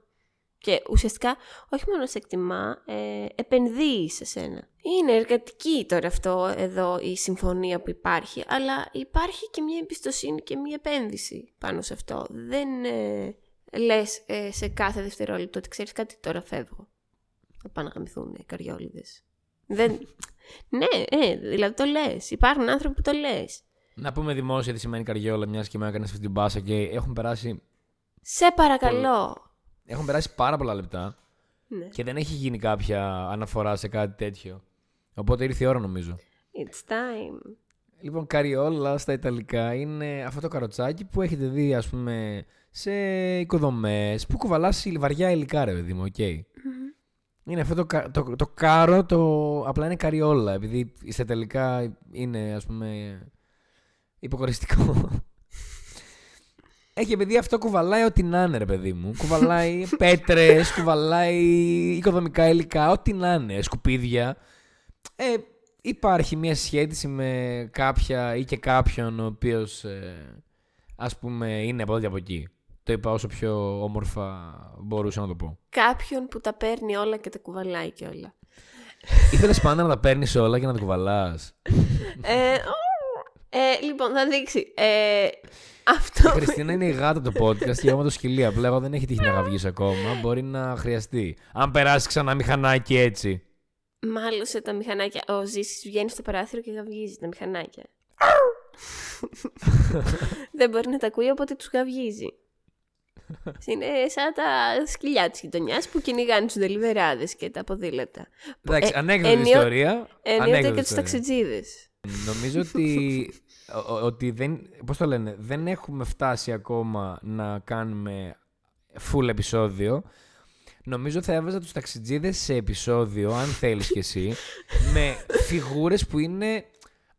Και ουσιαστικά όχι μόνο σε εκτιμά, ε, επενδύει σε σένα. Είναι εργατική τώρα αυτό εδώ η συμφωνία που υπάρχει, αλλά υπάρχει και μια εμπιστοσύνη και μια επένδυση πάνω σε αυτό. Δεν, ε, λες ε, σε κάθε δευτερόλεπτο ότι ξέρεις κάτι τώρα φεύγω. Θα πάνε να γαμηθούν οι καριόλιδες. Δεν... [LAUGHS] ναι, ε, δηλαδή το λες. Υπάρχουν άνθρωποι που το λες. Να πούμε δημόσια τι σημαίνει καριόλα, μιας και με έκανες αυτή την μπάσα και έχουν περάσει. Σε παρακαλώ. Έχουν περάσει πάρα πολλά λεπτά. Ναι. Και δεν έχει γίνει κάποια αναφορά σε κάτι τέτοιο. Οπότε ήρθε η ώρα νομίζω. It's time. Λοιπόν, καριόλα στα Ιταλικά είναι αυτό το καροτσάκι που έχετε δει, ας πούμε, σε οικοδομές που κουβαλάς βαριά υλικά, ρε παιδί μου, οκ. Είναι αυτό το, το, το, κάρο, το, απλά είναι καριόλα, επειδή στα τελικά είναι, ας πούμε, υποκοριστικό. [LAUGHS] Έχει επειδή αυτό κουβαλάει ό,τι να είναι, ρε παιδί μου. Κουβαλάει [LAUGHS] πέτρες, κουβαλάει οικοδομικά υλικά, ό,τι να είναι, σκουπίδια. Ε, υπάρχει μια σχέση με κάποια ή και κάποιον ο οποίος, ε, ας πούμε, είναι από εδώ και από εκεί. Το είπα όσο πιο όμορφα μπορούσα να το πω. Κάποιον που τα παίρνει όλα και τα κουβαλάει και όλα. Ήθελες πάντα να τα παίρνεις όλα και να τα κουβαλάς. ε, ε, λοιπόν, θα δείξει. Ε, αυτό... Η Χριστίνα είναι η γάτα του podcast και εγώ το σκυλί. Απλά εγώ δεν έχει τύχει να γαυγίσει ακόμα. Μπορεί να χρειαστεί. Αν περάσει ξανά μηχανάκι έτσι. Μάλωσε τα μηχανάκια. Ο Ζήσης βγαίνει στο παράθυρο και γαυγίζει τα μηχανάκια. δεν μπορεί να τα ακούει, οπότε τους γαυγίζει. [LAUGHS] Είναι σαν τα σκυλιά της γειτονιάς που κυνηγάνε τους δελιβεράδε και τα ποδήλατα. Εντάξει, ε, ανέκδοτη ιστορία. Ενίοτε και τους ταξιτζίδες. Νομίζω ότι, ότι δεν, πώς το λένε, δεν έχουμε φτάσει ακόμα να κάνουμε full επεισόδιο. Νομίζω θα έβαζα τους ταξιτζίδες σε επεισόδιο, αν θέλεις κι εσύ, [LAUGHS] με φιγούρες που είναι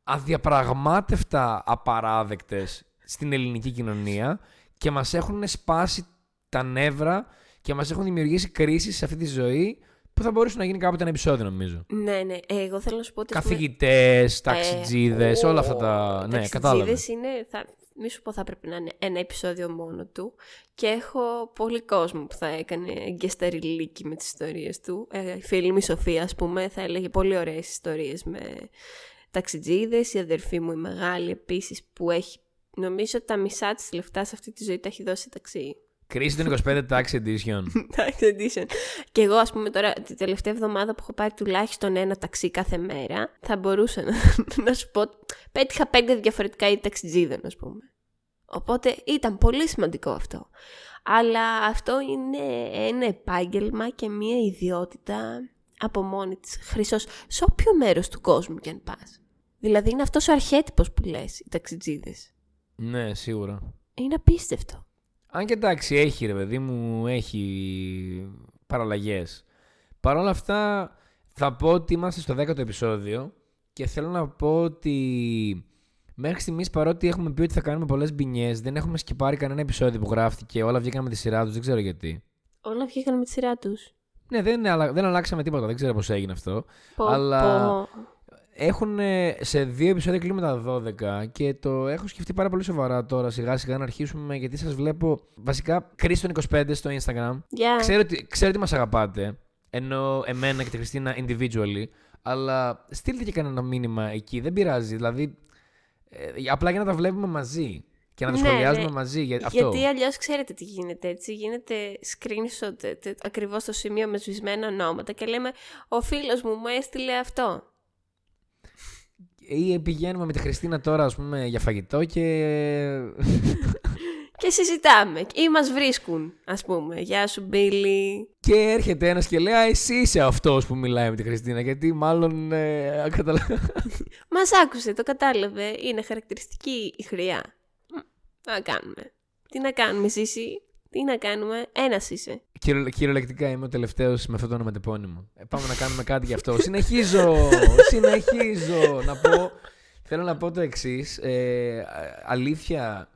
αδιαπραγμάτευτα απαράδεκτες στην ελληνική κοινωνία και μας έχουν σπάσει τα νεύρα και μας έχουν δημιουργήσει κρίσεις σε αυτή τη ζωή που θα μπορούσε να γίνει κάποτε ένα επεισόδιο, νομίζω. Ναι, ναι. Εγώ θέλω να σου πω ότι. Καθηγητές, ταξιτζίδες, όλα αυτά τα. Ναι, κατάλαβα. είναι. Θα, μη σου πω θα πρέπει να είναι ένα επεισόδιο μόνο του και έχω πολύ κόσμο που θα έκανε γκεσταριλίκι με τις ιστορίες του. Ε, η φίλη μου η Σοφία, ας πούμε, θα έλεγε πολύ ωραίες ιστορίες με ταξιτζίδες. Η αδερφή μου η μεγάλη επίσης που έχει, νομίζω τα μισά της λεφτά σε αυτή τη ζωή τα έχει δώσει ταξί. Κρίση των 25 Tax Edition. [LAUGHS] Tax Edition. Και εγώ, ας πούμε, τώρα τη τελευταία εβδομάδα που έχω πάρει τουλάχιστον ένα ταξί κάθε μέρα, θα μπορούσα να, [LAUGHS] να σου πω. Πέτυχα πέντε διαφορετικά είδη ταξιτζίδων, ας πούμε. Οπότε ήταν πολύ σημαντικό αυτό. Αλλά αυτό είναι ένα επάγγελμα και μια ιδιότητα από μόνη της χρυσός σε όποιο μέρος του κόσμου κι αν πας. Δηλαδή είναι αυτός ο αρχέτυπος που λες, οι ταξιτζίδες. Ναι, σίγουρα. Είναι απίστευτο. Αν και εντάξει, έχει ρε παιδί μου, έχει παραλλαγές. Παρ' όλα αυτά, θα πω ότι είμαστε στο 10ο επεισόδιο και θέλω να πω ότι μέχρι στιγμής παρότι έχουμε πει ότι θα κάνουμε πολλές μπινιές, δεν έχουμε σκυπάρει κανένα επεισόδιο που γράφτηκε, όλα βγήκαν με τη σειρά τους, δεν ξέρω γιατί. Όλα βγήκαν με τη σειρά τους. Ναι, δεν, αλλα- δεν αλλάξαμε τίποτα, δεν ξέρω πώς έγινε αυτό. Πω, Αλλά- πω. Έχουν ε, σε δύο επεισόδια κλείνουμε τα 12 και το έχω σκεφτεί πάρα πολύ σοβαρά τώρα σιγά σιγά να αρχίσουμε γιατί σας βλέπω βασικά κρίση των 25 στο Instagram. Γεια. Ξέρω ότι, ξέρω ότι μας αγαπάτε, ενώ εμένα και τη Χριστίνα individually, αλλά στείλτε και κανένα μήνυμα εκεί, δεν πειράζει. Δηλαδή, ε, απλά για να τα βλέπουμε μαζί και να τα Ναι, σχολιάζουμε ναι. μαζί. Για, αυτό. Γιατί αλλιώς ξέρετε τι γίνεται έτσι. Γίνεται screenshot ακριβώς στο σημείο με σβησμένα ονόματα και λέμε Ο φίλος μου μου έστειλε αυτό. Ή πηγαίνουμε με τη Χριστίνα τώρα, ας πούμε, για φαγητό και... [LAUGHS] Και συζητάμε. Ή μας βρίσκουν, ας πούμε. Γεια σου, Μπίλι. και έρχεται ένας και λέει «Α, εσύ είσαι αυτός που μιλάει με τη Χριστίνα», γιατί μάλλον... Ε, καταλα... [LAUGHS] Μας άκουσε, το κατάλαβε. Είναι χαρακτηριστική η χρειά. Μ, Τι να κάνουμε. Τι να κάνουμε, Σύση. Τι να κάνουμε. Ένας είσαι. Κυριο, κυριολεκτικά είμαι ο τελευταίος με αυτό το ονοματεπώνυμο. Ε, πάμε να κάνουμε κάτι γι' αυτό. [LAUGHS] συνεχίζω! συνεχίζω! να πω... Θέλω να πω το εξής. Ε, α- αλήθεια,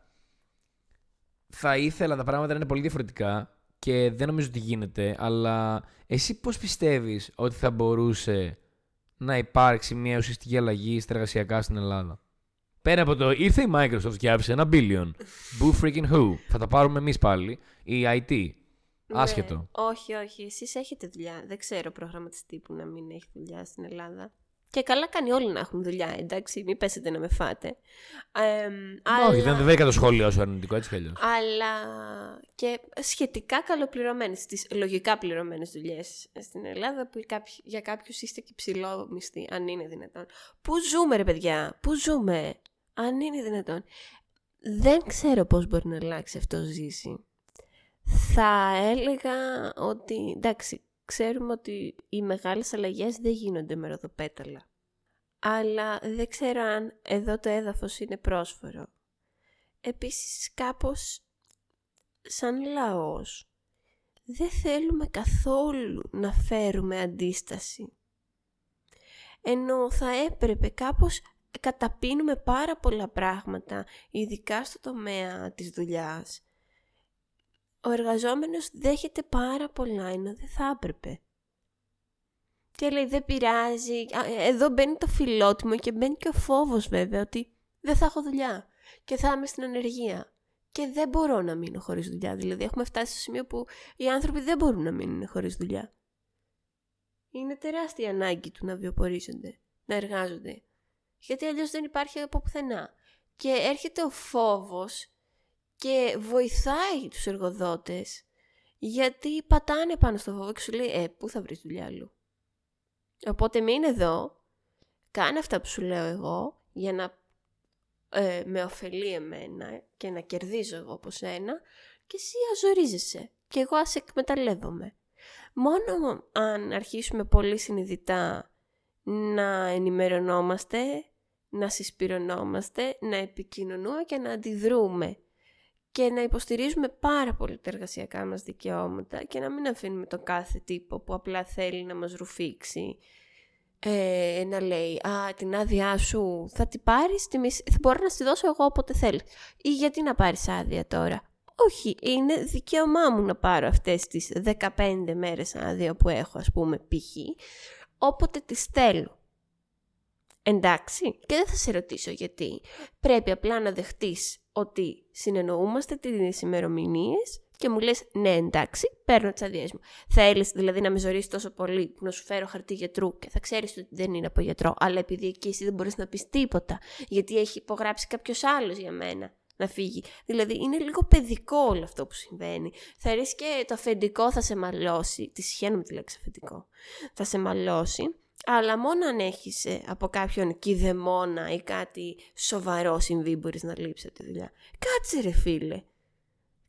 θα ήθελα τα πράγματα να είναι πολύ διαφορετικά και δεν νομίζω ότι γίνεται, αλλά εσύ πώς πιστεύεις ότι θα μπορούσε να υπάρξει μια ουσιαστική αλλαγή στα εργασιακά στην Ελλάδα; Πέρα από το ήρθε η Microsoft και άφησε ένα billion. Boo freaking who; Θα τα πάρουμε εμείς πάλι. Η IT. Άσχετο. Ναι. Όχι, όχι. Εσείς έχετε δουλειά. Δεν ξέρω προγραμματιστή που να μην έχει δουλειά στην Ελλάδα. Και καλά κάνει όλοι να έχουν δουλειά, εντάξει. Μην πέσετε να με φάτε. Ε, Όχι, δεν, δεν βρήκα το σχόλιο σου αρνητικό έτσι κι αλλιώς. αλλά και σχετικά καλοπληρωμένες, τις λογικά πληρωμένες δουλειές στην Ελλάδα που κάποιοι, για κάποιους είστε και ψηλό μισθή, αν είναι δυνατόν. Πού ζούμε ρε παιδιά, πού ζούμε, αν είναι δυνατόν. Δεν ξέρω πώς μπορεί να αλλάξει αυτό ζήσει. Θα έλεγα ότι, εντάξει, ξέρουμε ότι οι μεγάλες αλλαγές δεν γίνονται με ροδοπέταλα. Αλλά δεν ξέρω αν εδώ το έδαφος είναι πρόσφορο. Επίσης κάπως σαν λαός δεν θέλουμε καθόλου να φέρουμε αντίσταση. Ενώ θα έπρεπε κάπως καταπίνουμε πάρα πολλά πράγματα, ειδικά στο τομέα της δουλειάς. Ο εργαζόμενος δέχεται πάρα πολλά, ενώ δεν θα έπρεπε. Και λέει δεν πειράζει, Α, ε, εδώ μπαίνει το φιλότιμο και μπαίνει και ο φόβος βέβαια ότι δεν θα έχω δουλειά και θα είμαι στην ανεργία. Και δεν μπορώ να μείνω χωρίς δουλειά. Δηλαδή έχουμε φτάσει στο σημείο που οι άνθρωποι δεν μπορούν να μείνουν χωρίς δουλειά. Είναι τεράστια η ανάγκη του να βιοπορίζονται, να εργάζονται. Γιατί αλλιώς δεν υπάρχει από πουθενά. Και έρχεται ο φόβος και βοηθάει τους εργοδότες γιατί πατάνε πάνω στο φόβο και σου λέει «Ε, πού θα βρεις δουλειά αλλού». Οπότε μείνε εδώ, κάνε αυτά που σου λέω εγώ για να ε, με ωφελεί εμένα και να κερδίζω εγώ από σένα και εσύ αζορίζεσαι και εγώ ας εκμεταλλεύομαι. Μόνο αν αρχίσουμε πολύ συνειδητά να ενημερωνόμαστε, να συσπυρωνόμαστε, να επικοινωνούμε και να αντιδρούμε και να υποστηρίζουμε πάρα πολύ τα εργασιακά μας δικαιώματα και να μην αφήνουμε τον κάθε τύπο που απλά θέλει να μας ρουφήξει ε, να λέει «Α, την άδειά σου θα την πάρεις, τη μισή- θα μπορώ να στη δώσω εγώ όποτε θέλεις». Ή γιατί να πάρεις άδεια τώρα. Όχι, είναι δικαίωμά μου να πάρω αυτές τις 15 μέρες άδεια που έχω, ας πούμε, π.χ. όποτε τις θέλω. Εντάξει, και δεν θα σε ρωτήσω γιατί. Πρέπει απλά να δεχτείς ότι συνεννοούμαστε τις ημερομηνίες και μου λες ναι εντάξει, παίρνω τις αδειές μου. Θέλεις δηλαδή να με ζωρίσει τόσο πολύ που να σου φέρω χαρτί γιατρού και θα ξέρεις ότι δεν είναι από γιατρό, αλλά επειδή εκεί εσύ δεν μπορείς να πεις τίποτα, γιατί έχει υπογράψει κάποιος άλλος για μένα να φύγει. Δηλαδή είναι λίγο παιδικό όλο αυτό που συμβαίνει. Θα ρίξει και το αφεντικό θα σε μαλώσει. Τη συχαίνω με τη λέξη αφεντικό. Θα σε μαλώσει. Αλλά μόνο αν έχεις από κάποιον κηδεμόνα ή κάτι σοβαρό συμβεί μπορείς να λείψεις από τη δουλειά. Κάτσε ρε φίλε.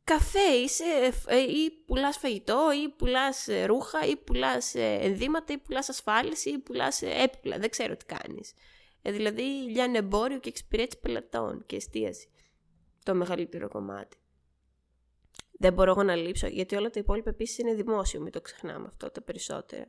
Καφέ είσαι ε, ή πουλάς φαγητό ή πουλάς ε, ρούχα ή πουλάς ε, ενδύματα ή πουλάς ασφάλιση ή πουλάς έπιπλα. Δεν ξέρω τι κάνεις. Ε, δηλαδή λιάνε εμπόριο και εξυπηρέτηση πελατών και εστίαση το μεγαλύτερο κομμάτι. Δεν μπορώ εγώ να λείψω, γιατί όλα τα υπόλοιπα επίσης είναι δημόσιο, μην το ξεχνάμε αυτό τα περισσότερα.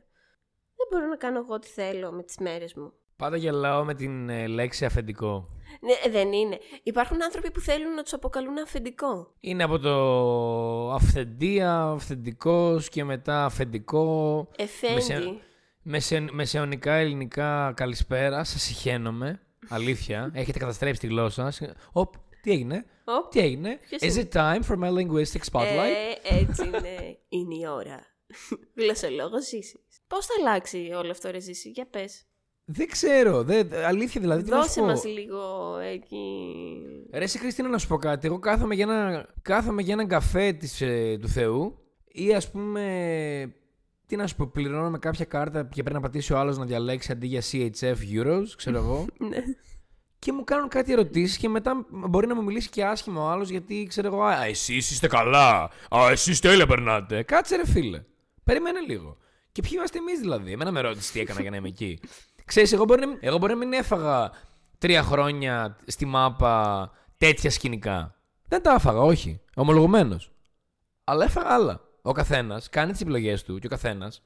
Δεν μπορώ να κάνω εγώ ό,τι θέλω με τις μέρες μου. Πάντα γελάω με την ε, λέξη αφεντικό. Ναι, ε, δεν είναι. Υπάρχουν άνθρωποι που θέλουν να τους αποκαλούν αφεντικό. Είναι από το αυθεντία, αυθεντικός και μετά αφεντικό. Εφέντη. Μεσε... Μεσαιωνικά ελληνικά καλησπέρα, σας συχαίνομαι. Αλήθεια, [LAUGHS] έχετε καταστρέψει τη γλώσσα. Οπ, τι έγινε; Ω, Τι έγινε; Ποιος Is it time for my linguistic spotlight? Ε, έτσι είναι. [LAUGHS] είναι η ώρα. Γλωσσολόγος ζήσει. Πώς θα αλλάξει όλο αυτό, ρε ζήσει, για πες. Δεν ξέρω. Δεν... Αλήθεια δηλαδή. Τι να σου Δώσε πω. μας λίγο εκεί. Ρε εσύ Χριστίνα να σου πω κάτι. Εγώ κάθομαι για ένα, κάθομαι για έναν καφέ της, ε, του Θεού ή ας πούμε... Τι να σου πω, πληρώνω με κάποια κάρτα και πρέπει να πατήσει ο άλλος να διαλέξει αντί για CHF Euros, ξέρω εγώ. [LAUGHS] Ναι. και μου κάνουν κάτι ερωτήσεις και μετά μπορεί να μου μιλήσει και άσχημα ο άλλος γιατί ξέρω εγώ, Α, εσείς είστε καλά. Α, εσείς τέλεια περνάτε. Κάτσε ρε φίλε. Περίμενε λίγο. Και ποιοι είμαστε εμείς δηλαδή; Εμένα με ρώτησε τι έκανα για να είμαι εκεί. Ξέρεις, εγώ μπορεί, να, εγώ μπορεί να μην έφαγα τρία χρόνια στη μάπα τέτοια σκηνικά. Δεν τα έφαγα, όχι. Ομολογουμένως. Αλλά έφαγα άλλα. Ο καθένας κάνει τις επιλογές του και ο καθένας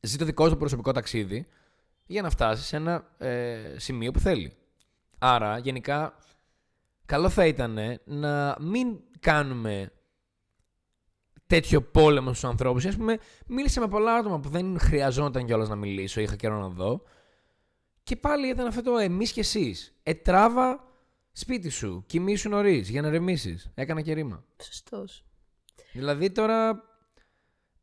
ζει το δικό του προσωπικό ταξίδι για να φτάσει σε ένα ε, σημείο που θέλει. Άρα, γενικά, καλό θα ήταν να μην κάνουμε τέτοιο πόλεμο στους ανθρώπους. Α πούμε, μίλησα με πολλά άτομα που δεν χρειαζόταν κιόλας να μιλήσω, είχα καιρό να δω. Και πάλι ήταν αυτό το εμείς και εσείς. Ετράβα σπίτι σου, κοιμήσου νωρίς για να ρεμίσεις. Έκανα και ρήμα. Σωστός. Δηλαδή τώρα.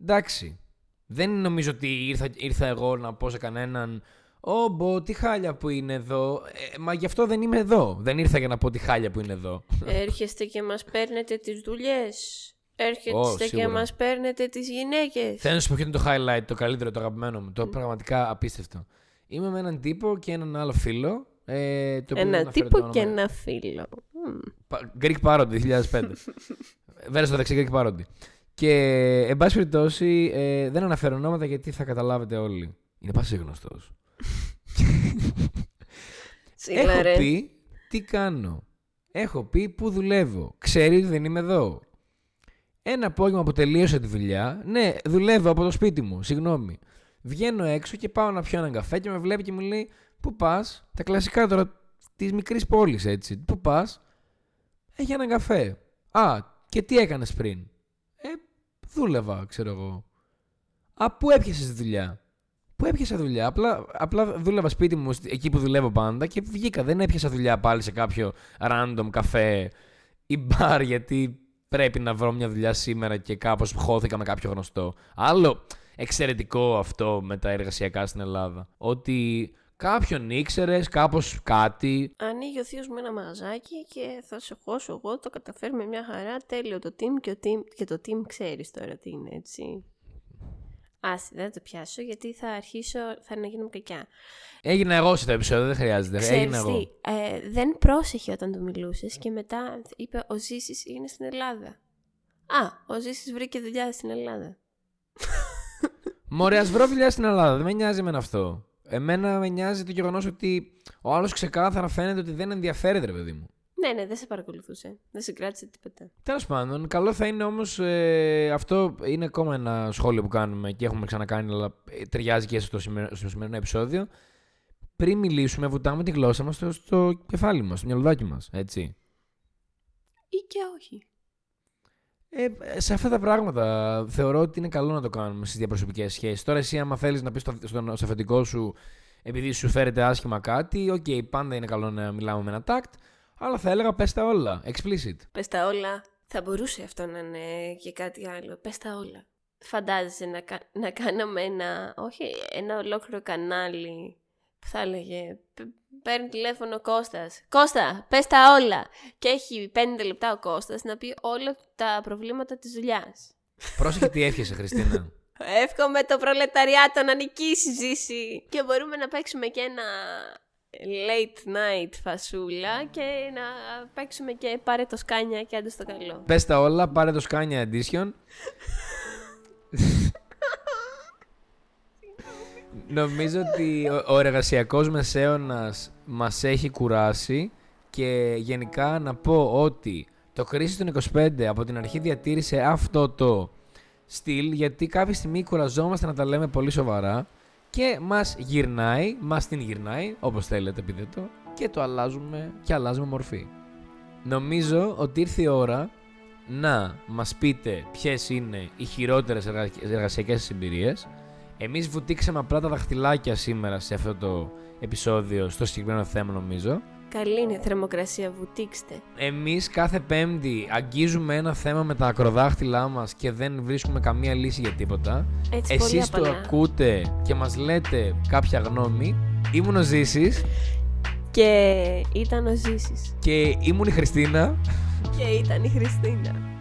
Εντάξει. Δεν νομίζω ότι ήρθα, ήρθα εγώ να πω σε κανέναν. Ω, μπο, τι χάλια που είναι εδώ. Ε, μα γι' αυτό δεν είμαι εδώ. Δεν ήρθα για να πω τι χάλια που είναι εδώ. Έρχεστε και μας παίρνετε τις δουλειές. Έρχεστε Ω, και σίγουρα. μας παίρνετε τις γυναίκες. Θέλω να σου πω ποιο είναι το highlight, το καλύτερο, το αγαπημένο μου. Το πραγματικά απίστευτο. Είμαι με έναν τύπο και έναν άλλο φίλο. Ε, το οποίο δεν Ένα αναφέρω το τύπο και όνομα. ένα φίλο. Μμμ. Πα- Greek Parody 2005. [LAUGHS] Βέρε στο δεξί Greek Parody. Και εν πάση περιπτώσει ε, δεν αναφέρω ονόματα γιατί θα καταλάβετε όλοι. Είναι πασίγνωστος. Σίγουρα, Έχω ρε. πει τι κάνω. Έχω πει που δουλεύω. Ξέρει ότι δεν είμαι εδώ. Ένα απόγευμα που τελείωσα τη δουλειά, ναι, δουλεύω από το σπίτι μου, συγγνώμη. Βγαίνω έξω και πάω να πιω έναν καφέ και με βλέπει και μου λέει: Πού πας, τα κλασικά τώρα της μικρής πόλης έτσι. Πού πας, ε, για έναν καφέ. Α, και τι έκανες πριν; Ε, δούλευα, ξέρω εγώ. Α, πού έπιασες τη δουλειά; Πού έπιασα δουλειά. Απλά, απλά δούλευα σπίτι μου, στη- εκεί που δουλεύω πάντα και βγήκα. Δεν έπιασα δουλειά πάλι σε κάποιο random καφέ ή μπαρ γιατί πρέπει να βρω μια δουλειά σήμερα και κάπως χώθηκα με κάποιο γνωστό. Άλλο εξαιρετικό αυτό με τα εργασιακά στην Ελλάδα. Ότι κάποιον ήξερες, κάπως κάτι. Ανοίγει ο θείος μου ένα μαγαζάκι και θα σε χώσω εγώ, το καταφέρουμε μια χαρά, τέλειο το team και, ο team, και το team ξέρεις τώρα τι είναι, έτσι. Άσε, δεν θα το πιάσω γιατί θα αρχίσω, θα να γίνω κακιά. Έγινα εγώ σε το επεισόδιο, δεν χρειάζεται. Ξέρεις Έγινα εγώ. τι, ε, δεν πρόσεχε όταν του μιλούσες και μετά είπε ο Ζήσης είναι στην Ελλάδα. Α, ο Ζήσης βρήκε δουλειά στην Ελλάδα. Μωρέ, ας βρω δουλειά στην Ελλάδα. Δεν με νοιάζει εμένα αυτό. Εμένα με νοιάζει το γεγονός ότι ο άλλος ξεκάθαρα φαίνεται ότι δεν ενδιαφέρεται, ρε παιδί μου. Ναι, ναι, δεν σε παρακολουθούσε. Δεν σε κράτησε τίποτα. Τέλος πάντων, καλό θα είναι όμως. Ε, αυτό είναι ακόμα ένα σχόλιο που κάνουμε και έχουμε ξανακάνει, αλλά ε, ταιριάζει και στο σημερινό, στο σημερινό επεισόδιο. Πριν μιλήσουμε, βουτάμε τη γλώσσα μας στο, στο κεφάλι μας, στο μυαλουδάκι μας. Έτσι. Ή και όχι. Ε, σε αυτά τα πράγματα θεωρώ ότι είναι καλό να το κάνουμε στις διαπροσωπικές σχέσεις. Τώρα, εσύ, άμα θέλεις να πεις στο, στον στο αφεντικό σου, επειδή σου φέρεται άσχημα κάτι, οκ, πάντα είναι καλό να μιλάμε με ένα τακτ. Αλλά θα έλεγα πες τα όλα. Explicit. Πες τα όλα. Θα μπορούσε αυτό να είναι και κάτι άλλο. Πες τα όλα. Φαντάζεσαι να, κα- να κάναμε ένα, όχι ένα ολόκληρο κανάλι που θα έλεγε «Π- παίρνει τηλέφωνο ο Κώστας. Κώστα, πες τα όλα. Και έχει πέντε λεπτά ο Κώστας να πει όλα τα προβλήματα της δουλειάς. Πρόσεχε τι εύχεσαι, Χριστίνα. [LAUGHS] Εύχομαι το προλεταριάτο να νικήσει, ζήσει. Και μπορούμε να παίξουμε και ένα late night φασούλα και να παίξουμε και πάρε το σκάνια και άντε στο καλό. πες τα όλα, πάρε το Scania Edition. Νομίζω ότι ο, ο εργασιακός μεσαίωνας μας έχει κουράσει και γενικά να πω ότι το κρίση των 25 από την αρχή διατήρησε αυτό το στυλ γιατί κάποια στιγμή κουραζόμαστε να τα λέμε πολύ σοβαρά και μας γυρνάει, μας την γυρνάει, όπως θέλετε πείτε το, και το αλλάζουμε και αλλάζουμε μορφή. Νομίζω ότι ήρθε η ώρα να μας πείτε ποιες είναι οι χειρότερες εργα... εργασιακές σας εμπειρίες. Εμείς βουτήξαμε απλά τα δαχτυλάκια σήμερα σε αυτό το επεισόδιο, στο συγκεκριμένο θέμα νομίζω. Καλή είναι η θερμοκρασία, βουτήξτε. Εμείς κάθε πέμπτη αγγίζουμε ένα θέμα με τα ακροδάχτυλά μας και δεν βρίσκουμε καμία λύση για τίποτα. Έτσι πολύ Εσείς το απαλά. ακούτε και μας λέτε κάποια γνώμη. Ήμουν ο Ζήσης Και ήταν ο Ζήσης. και ήμουν η Χριστίνα. Και ήταν η Χριστίνα.